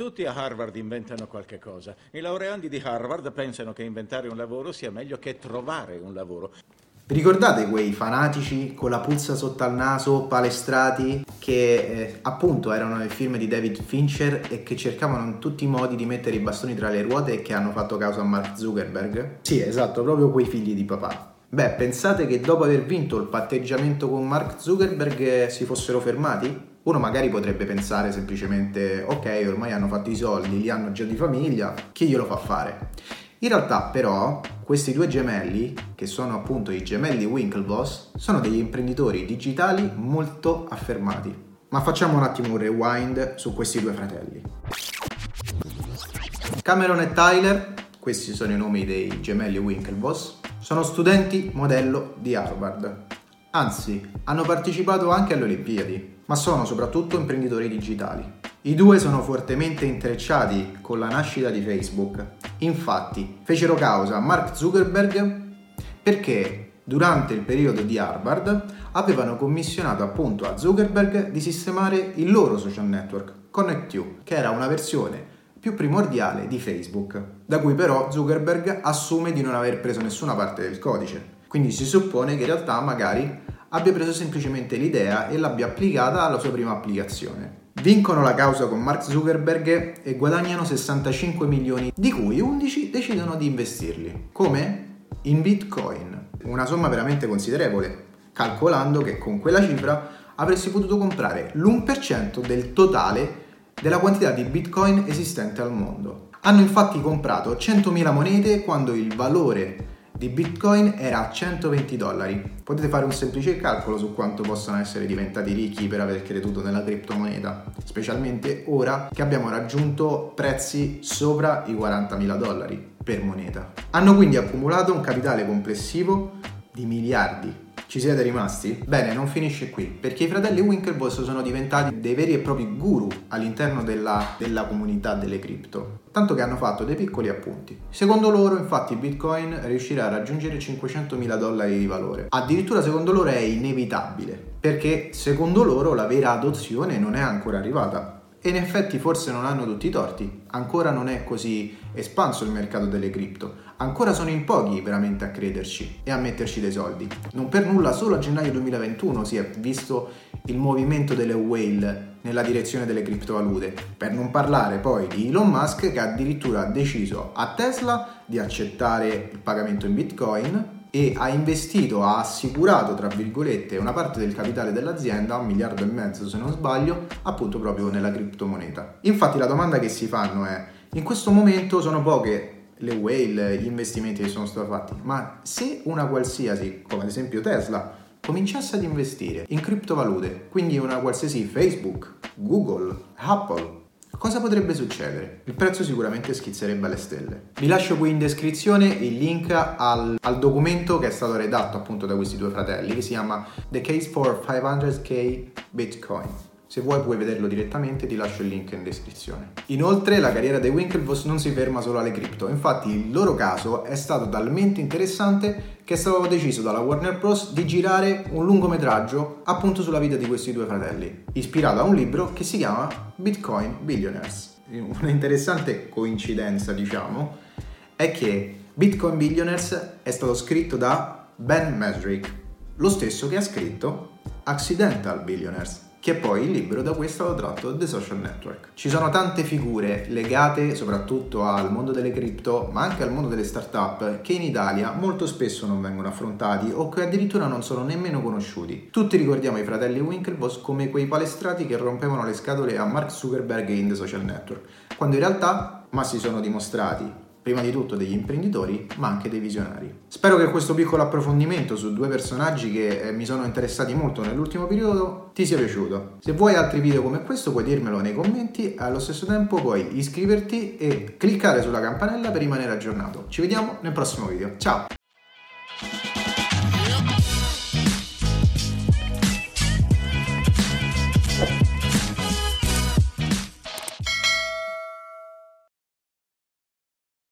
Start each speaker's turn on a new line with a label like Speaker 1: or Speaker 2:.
Speaker 1: Tutti a Harvard inventano qualche cosa. I laureandi di Harvard pensano che inventare un lavoro sia meglio che trovare un lavoro.
Speaker 2: Vi ricordate quei fanatici con la puzza sotto al naso, palestrati, che eh, appunto erano nel film di David Fincher e che cercavano in tutti i modi di mettere i bastoni tra le ruote e che hanno fatto causa a Mark Zuckerberg? Sì, esatto, proprio quei figli di papà. Beh, pensate che dopo aver vinto il patteggiamento con Mark Zuckerberg eh, si fossero fermati? Uno magari potrebbe pensare semplicemente, ok, ormai hanno fatto i soldi, li hanno già di famiglia, chi glielo fa fare? In realtà però questi due gemelli, che sono appunto i gemelli Winklevoss, sono degli imprenditori digitali molto affermati. Ma facciamo un attimo un rewind su questi due fratelli. Cameron e Tyler, questi sono i nomi dei gemelli Winklevoss, sono studenti modello di Harvard. Anzi, hanno partecipato anche alle Olimpiadi, ma sono soprattutto imprenditori digitali. I due sono fortemente intrecciati con la nascita di Facebook. Infatti, fecero causa a Mark Zuckerberg perché durante il periodo di Harvard avevano commissionato appunto a Zuckerberg di sistemare il loro social network, ConnectU, che era una versione più primordiale di Facebook, da cui però Zuckerberg assume di non aver preso nessuna parte del codice. Quindi si suppone che in realtà magari abbia preso semplicemente l'idea e l'abbia applicata alla sua prima applicazione. Vincono la causa con Mark Zuckerberg e guadagnano 65 milioni, di cui 11 decidono di investirli. Come? In Bitcoin, una somma veramente considerevole, calcolando che con quella cifra avresti potuto comprare l'1% del totale della quantità di Bitcoin esistente al mondo. Hanno infatti comprato 100.000 monete quando il valore di Bitcoin era a 120 dollari. Potete fare un semplice calcolo su quanto possano essere diventati ricchi per aver creduto nella criptomoneta, specialmente ora che abbiamo raggiunto prezzi sopra i 40.000 dollari per moneta. Hanno quindi accumulato un capitale complessivo di miliardi ci siete rimasti? Bene, non finisce qui, perché i fratelli Winklevoss sono diventati dei veri e propri guru all'interno della, della comunità delle cripto, tanto che hanno fatto dei piccoli appunti. Secondo loro, infatti, Bitcoin riuscirà a raggiungere 500.000 dollari di valore. Addirittura secondo loro è inevitabile, perché secondo loro la vera adozione non è ancora arrivata. E in effetti forse non hanno tutti i torti, ancora non è così espanso il mercato delle cripto, ancora sono in pochi veramente a crederci e a metterci dei soldi. Non per nulla solo a gennaio 2021 si è visto il movimento delle whale nella direzione delle criptovalute, per non parlare poi di Elon Musk che addirittura ha deciso a Tesla di accettare il pagamento in bitcoin e ha investito, ha assicurato, tra virgolette, una parte del capitale dell'azienda, un miliardo e mezzo se non sbaglio, appunto proprio nella criptomoneta. Infatti la domanda che si fanno è, in questo momento sono poche le whale, gli investimenti che sono stati fatti, ma se una qualsiasi, come ad esempio Tesla, cominciasse ad investire in criptovalute, quindi una qualsiasi Facebook, Google, Apple, Cosa potrebbe succedere? Il prezzo sicuramente schizzerebbe alle stelle. Vi lascio qui in descrizione il link al, al, documento che è stato redatto appunto da questi due fratelli che si chiama The Case for 500k Bitcoin. Se vuoi puoi vederlo direttamente, ti lascio il link in descrizione. Inoltre la carriera dei Winklevoss non si ferma solo alle cripto, infatti il loro caso è stato talmente interessante che è stato deciso dalla Warner Bros. di girare un lungometraggio appunto sulla vita di questi due fratelli, ispirato a un libro che si chiama Bitcoin Billionaires. Una interessante coincidenza, diciamo, è che Bitcoin Billionaires è stato scritto da Ben Mesrick, lo stesso che ha scritto Accidental Billionaires che poi il libro da cui è stato tratto The Social Network. Ci sono tante figure legate soprattutto al mondo delle cripto, ma anche al mondo delle start-up, che in Italia molto spesso non vengono affrontati o che addirittura non sono nemmeno conosciuti. Tutti ricordiamo i fratelli Winklevoss come quei palestrati che rompevano le scatole a Mark Zuckerberg in The Social Network, quando in realtà, ma si sono dimostrati prima di tutto degli imprenditori, ma anche dei visionari. Spero che questo piccolo approfondimento su due personaggi che eh, mi sono interessati molto nell'ultimo periodo ti sia piaciuto. Se vuoi altri video come questo puoi dirmelo nei commenti e allo stesso tempo puoi iscriverti e cliccare sulla campanella per rimanere aggiornato. Ci vediamo nel prossimo video. Ciao!